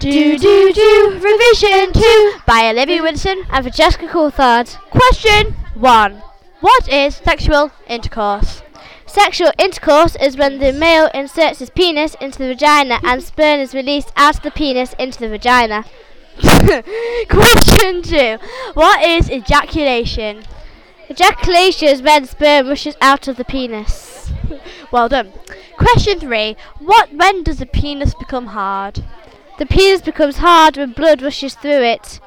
Do do do revision two by Olivia Winston And Francesca Coulthard. Question one: What is sexual intercourse? Sexual intercourse is when the male inserts his penis into the vagina and sperm is released out of the penis into the vagina. Question two: What is ejaculation? Ejaculation is when sperm rushes out of the penis. Well done. Question three: What? When does the penis become hard The penis becomes hard when blood rushes through it.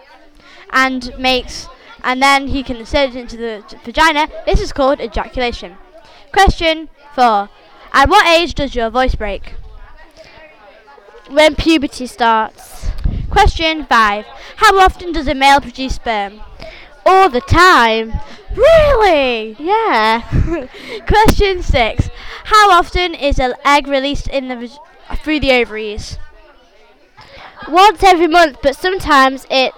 and makes, and then he can insert it into the vagina? This is called ejaculation. Question four: At what age does your voice break? When puberty starts. Question five: How often does a male produce sperm? All the time. Really? Yeah. Question six: How often is an egg released in the through the ovaries? Once every month, but sometimes it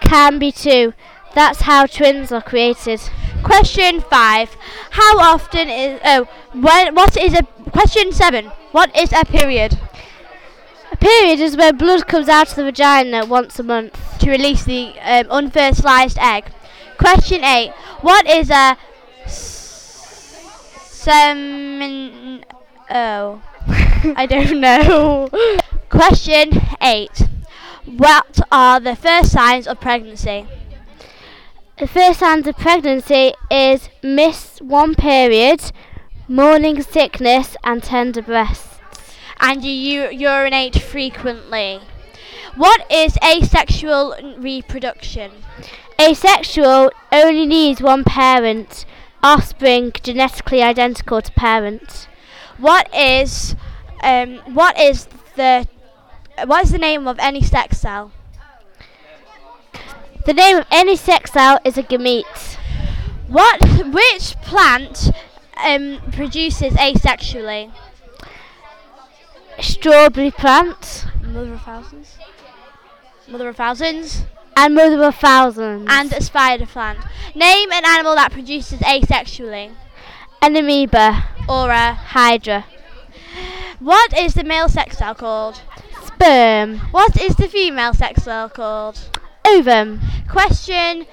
can be two. That's how twins are created. Question five: How often is oh when what is a question seven? What is a period? A period is where blood comes out of the vagina once a month. To release the um, unfertilized egg. Question eight: What is a semen? Oh, I don't know. Question eight: What are the first signs of pregnancy? The first signs of pregnancy is miss one period, morning sickness, and tender breasts. and you u- urinate frequently. What is asexual reproduction? Asexual only needs one parent, offspring genetically identical to parent. What is um, what is the what is the name of any sex cell? The name of any sex cell is a gamete. What which plant um, produces asexually? Strawberry plant Mother of thousands. Mother of thousands. and mother of thousands. And a spider plant. Name an animal that produces asexually. an amoeba. Or a Hydra. what is the male sex cell called? Sperm. What is the female sex cell called? Ovum. Question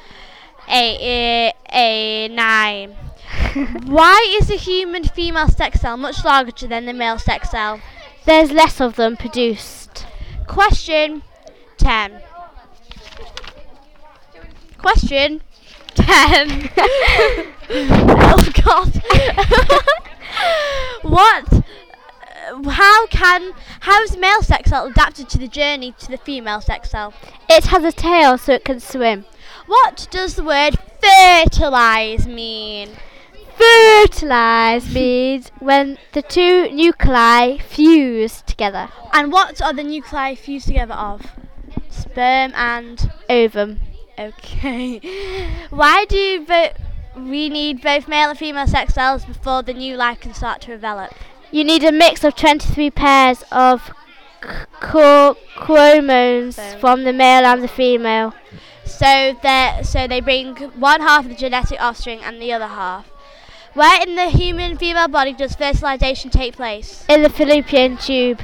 a, a, nine. Why is the human female sex cell much larger than the male sex cell? There's less of them produced. Question ten. Question ten. oh God. what? How can how is the male sex cell adapted to the journey to the female sex cell? It has a tail so it can swim. What does the word fertilize mean? Fertilize means when the two nuclei fuse together. And what are the nuclei fused together of? Sperm and Ovum. okay. Why do bo- we need both male and female sex cells before the new life can start to develop? You need a mix of 23 pairs of c- co- chromosomes Sperm. from the male and the female. So they so they bring one half of the genetic offspring and the other half. Where in the human female body does fertilization take place? In the fallopian tube.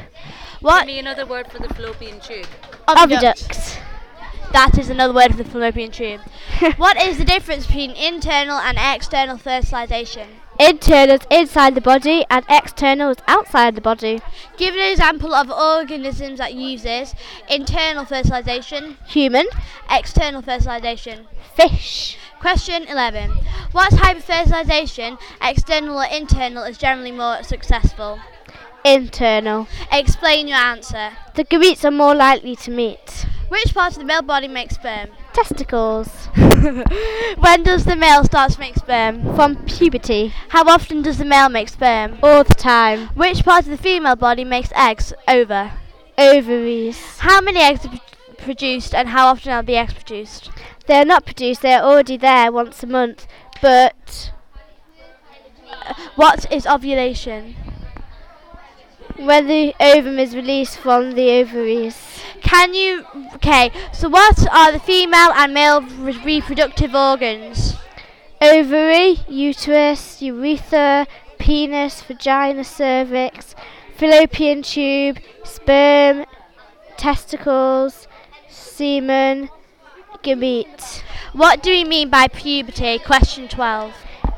What Give me another word for the fallopian tube. Oviduct. That is another word for the fallopian tube. what is the difference between internal and external fertilization? Internal is inside the body and external is outside the body. Give an example of organisms that uses internal fertilization, Human. external fertilization. Fish. Question 11. What type of fertilization, external or internal, is generally more successful? Internal. Explain your answer. The gametes are more likely to meet. Which part of the male body makes sperm? Testicles. when does the male start to make sperm? From puberty. How often does the male make sperm? All the time. Which part of the female body makes eggs? Ova. Ovaries. How many eggs are pro- produced and how often are the eggs produced? They're not produced, they're already there once a month. But uh, What is ovulation? When the ovum is released from the ovaries. Can you. Okay, so what are the female and male re- reproductive organs? Ovary, uterus, urethra, penis, vagina, cervix, fallopian tube, sperm, testicles, semen, gamete. What do we mean by puberty? Question 12.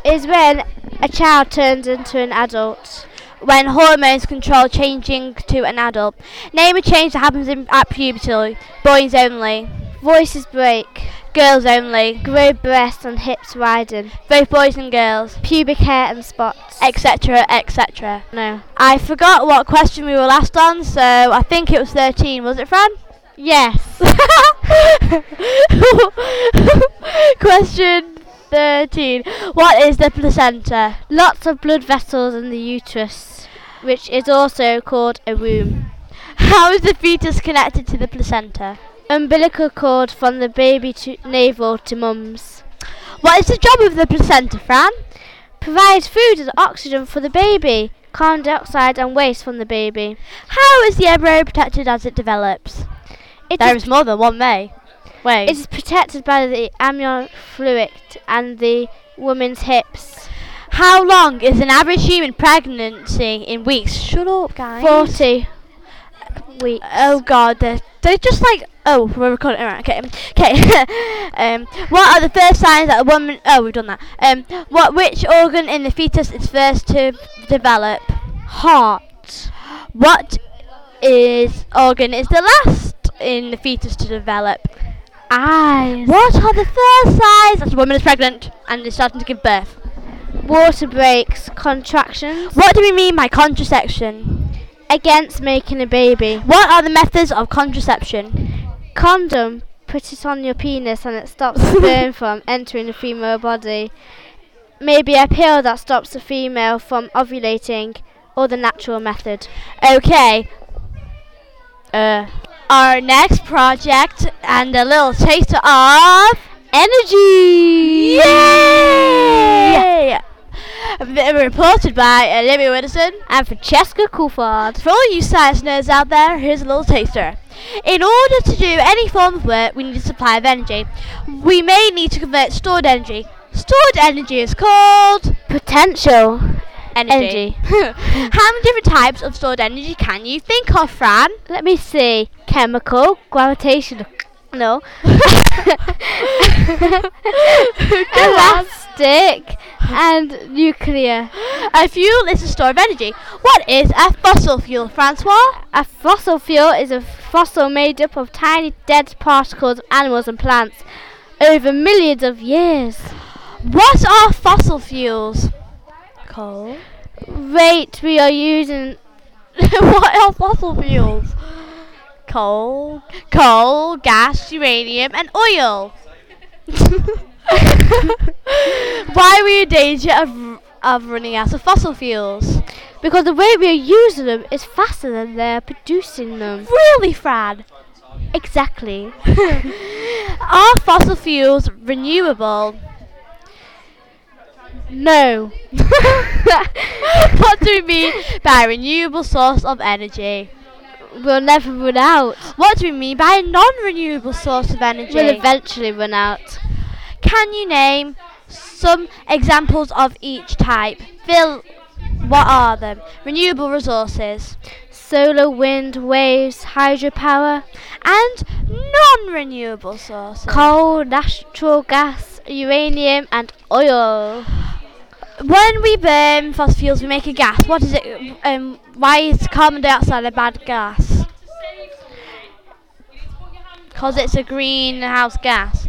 Is when a child turns into an adult. When hormones control changing to an adult. Name a change that happens in, at puberty. Boys only. Voices break. Girls only. Grow breasts and hips widen. Both boys and girls. Pubic hair and spots. Etc. Etc. no. I forgot what question we were last on, so I think it was 13. Was it, Fran? Yes. Question 13. What is the placenta? Lots of blood vessels in the uterus, which is also called a womb. How is the fetus connected to the placenta? Umbilical cord from the baby to navel to mum's. What is the job of the placenta, Fran? Provides food and oxygen for the baby, carbon dioxide and waste from the baby. How is the embryo protected as it develops? It There is, is more than one way. Wait. it is protected by the amnion fluid and the woman's hips. How long is an average human pregnancy in weeks? Shut up, guys. 40 weeks. Oh god, they're, they're just like oh we're recording alright okay okay um what are the first signs that a woman oh we've done that um what which organ in the fetus is first to develop Heart. what is organ is the last in the fetus to develop Eyes. what are the first signs that a woman is pregnant and is starting to give birth Water breaks. Contractions. what do we mean by contraception Against making a baby. what are the methods of contraception Condom. Put it on your penis and it stops sperm from entering the female body. Maybe a pill that stops the female from ovulating or the natural method. Okay. Uh, our next project and a little taster of Energy! Yay! Were Reported by Olivia Widdowson. And Francesca Coulthard. For all you science nerds out there, here's a little taster. In order to do any form of work, we need a supply of energy. We may need to convert stored energy. Stored energy is called Potential. energy. How many different types of stored energy can you think of, Fran? Let me see. Chemical, gravitational. No. Elastic and nuclear. A fuel is a store of energy. What is a fossil fuel, Francois? A fossil fuel is a fossil made up of tiny dead particles of animals and plants over millions of years. What are fossil fuels? Coal. Rate we are using what are fossil fuels? Coal, coal, gas, uranium, and oil. Why are we in danger of, of running out of fossil fuels? because the way we are using them is faster than they're producing them. Really, Fran? Exactly. Are fossil fuels renewable? No. what do we mean by renewable source of energy? We'll never run out. What do we mean by a non-renewable source of energy? We'll eventually run out. Can you name some examples of each type? Phil, what are them? Renewable resources Solar, wind, waves, hydropower, and non-renewable sources. coal, natural gas, uranium, and oil. When we burn fossil fuels, we make a gas. What is it? Um, why is carbon dioxide a bad gas? Because it's a greenhouse gas.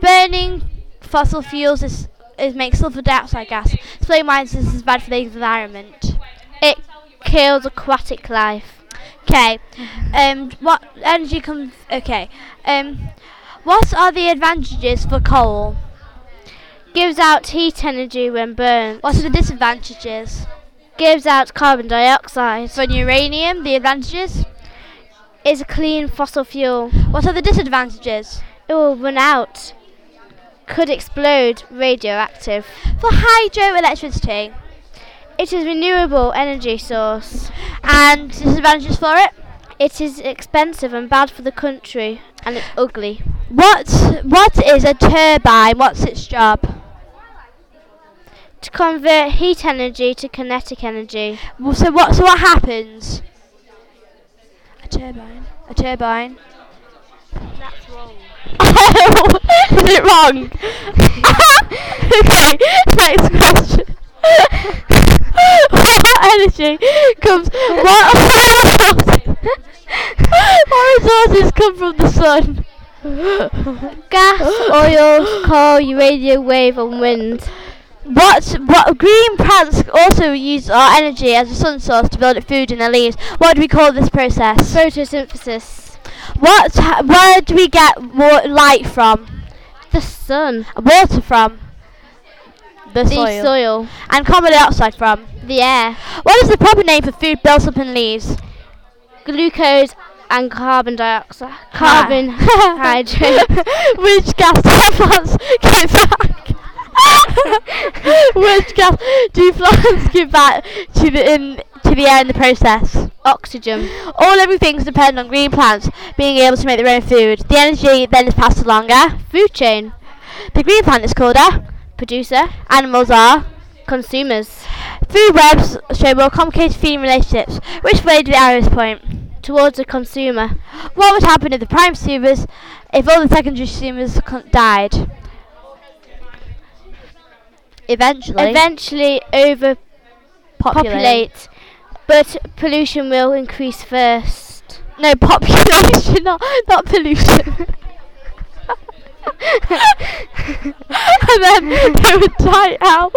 Burning fossil fuels is, is makes sulfur dioxide gas. Explain why this is bad for the environment. It kills aquatic life. Okay. Um, what energy comes? Okay. Um, what are the advantages for coal? Gives out heat energy when burned. What are the disadvantages? Gives out carbon dioxide. For uranium, the advantages. Is a clean fossil fuel. What are the disadvantages? It will run out. Could explode. Radioactive. For hydroelectricity. It is renewable energy source. And disadvantages for it? It is expensive and bad for the country, and it's ugly. What What is a turbine? What's its job? To convert heat energy to kinetic energy. Well, So what? So what happens? A turbine. A turbine. That's wrong. oh, Is it wrong? okay, next question. what energy comes? What, what resources come from the sun? Gas, oil, coal, radio wave, and wind. What, what green plants also use our energy as a sun source to build up food in their leaves. What do we call this process? Photosynthesis. What? Where do we get more light from? The sun. Water from? The, The soil. soil. And carbon dioxide from? The air. What is the proper name for food built up in leaves? Glucose and carbon dioxide. Carbon hydrate. Which gas plants give back? Which gas do plants give back to the in to the air in the process? Oxygen. All living things depend on green plants being able to make their own food. The energy then is passed along. eh? Food chain. The green plant is called a. Producer. Animals are. Consumers. Food webs show more complicated feeding relationships. Which way do the arrows point? Towards the consumer. What would happen if the prime consumers, if all the secondary consumers con- died? Eventually, Eventually overpopulate. But pollution will increase first. No population, not not pollution. and then they would die out.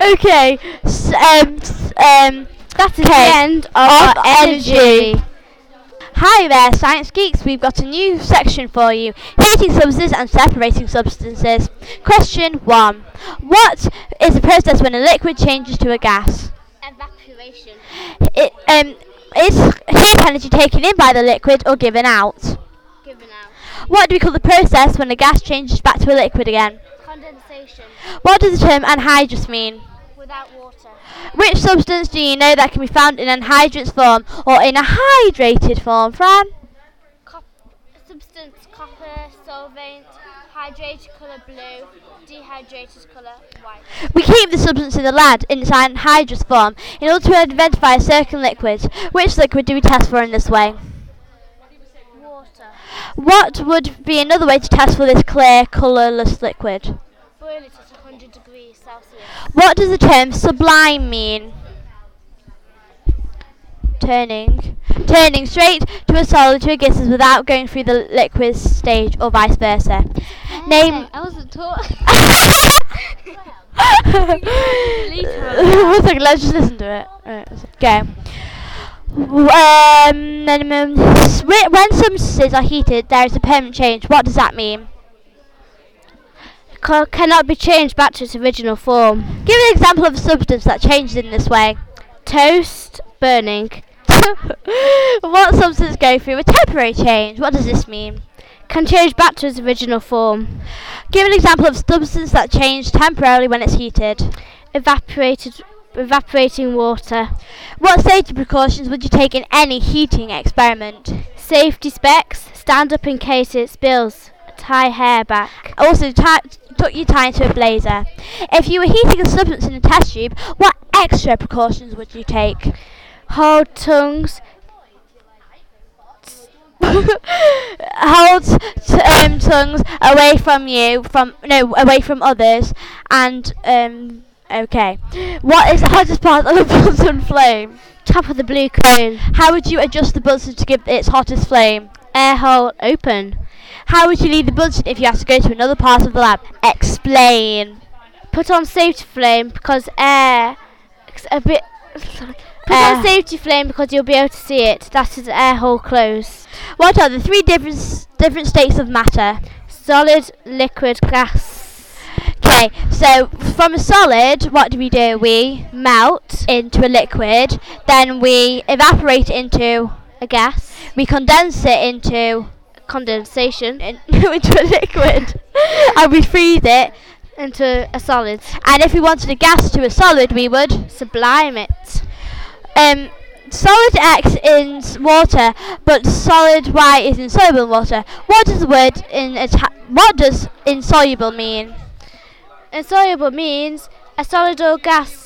okay. S- um, um, That is Okay. the end of, Of our energy. energy. Hi there, science geeks. We've got a new section for you: heating substances and separating substances. Question one: What is the process when a liquid changes to a gas? Evaporation. It, um, is heat energy taken in by the liquid or given out? Given out. What do we call the process when a gas changes back to a liquid again? Condensation. What does the term anhydrous mean? Without water. Which substance do you know that can be found in anhydrous form or in a hydrated form, Fran? Cop- substance copper, solvent, hydrated colour blue, dehydrated colour white. We keep the substance in the lab in its anhydrous form in order to identify a certain liquid. Which liquid do we test for in this way? Water. What would be another way to test for this clear, colourless liquid? Boil it What does the term sublime mean? Turning. Turning straight to a solid to a gaseous without going through the liquid stage or vice versa. Name. I wasn't taught. One second, let's just listen to it. Alright, go. Um, when substances are heated, there is a permanent change. What does that mean? Cannot be changed back to its original form. Give an example of a substance that changes in this way. Toast, burning. what substance go through a temporary change? What does this mean? Can change back to its original form. Give an example of substance that changes temporarily when it's heated. Evaporated, evaporating water. What safety precautions would you take in any heating experiment? Safety specs. Stand up in case it spills. Tie hair back. Also, tie, tuck your tie into a blazer. If you were heating a substance in a test tube, what extra precautions would you take? Hold tongues. Hold t- um, tongues away from you, from no, away from others, and um, okay. What is the hottest part of a Bunsen flame? Top of the blue cone. How would you adjust the Bunsen to give its hottest flame? Air hole open. How would you leave the Bunsen if you had to go to another part of the lab? Explain. Put on safety flame because air. A bit. Put Air. on safety flame because you'll be able to see it. That is air hole closed. What are the three different different states of matter? Solid, liquid, gas. Okay, so from a solid, what do we do? We Melt. into a liquid, then we evaporate it into, A gas. we condense it into Condensation. in, into a liquid, and we freeze it. Into a solid. And if we wanted a gas to a solid, we would Sublime it. um. Solid X is water, but solid Y is insoluble in water. What does the word in Ita- what does insoluble mean? Insoluble means a solid or gas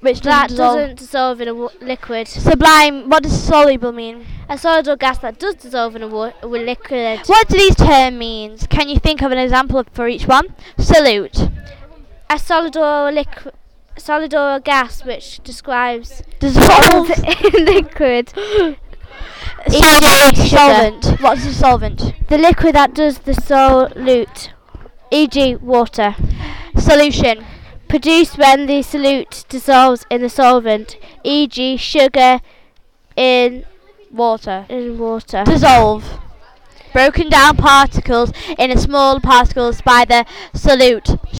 which that dissolve. doesn't dissolve in a liquid. Sublime. What does soluble mean? A solid or gas that does dissolve in a wa- with liquid. What do these terms mean? Can you think of an example for each one? Solute. A solid or liquid. Solid or a gas which describes Dissolve. in liquid. Solvent. What's a solvent? The liquid that does the solute, e.g., water. Solution. Produced when the solute dissolves in the solvent, e.g., sugar in, Water. in water. Dissolve. Broken down particles in a small particles by the solute.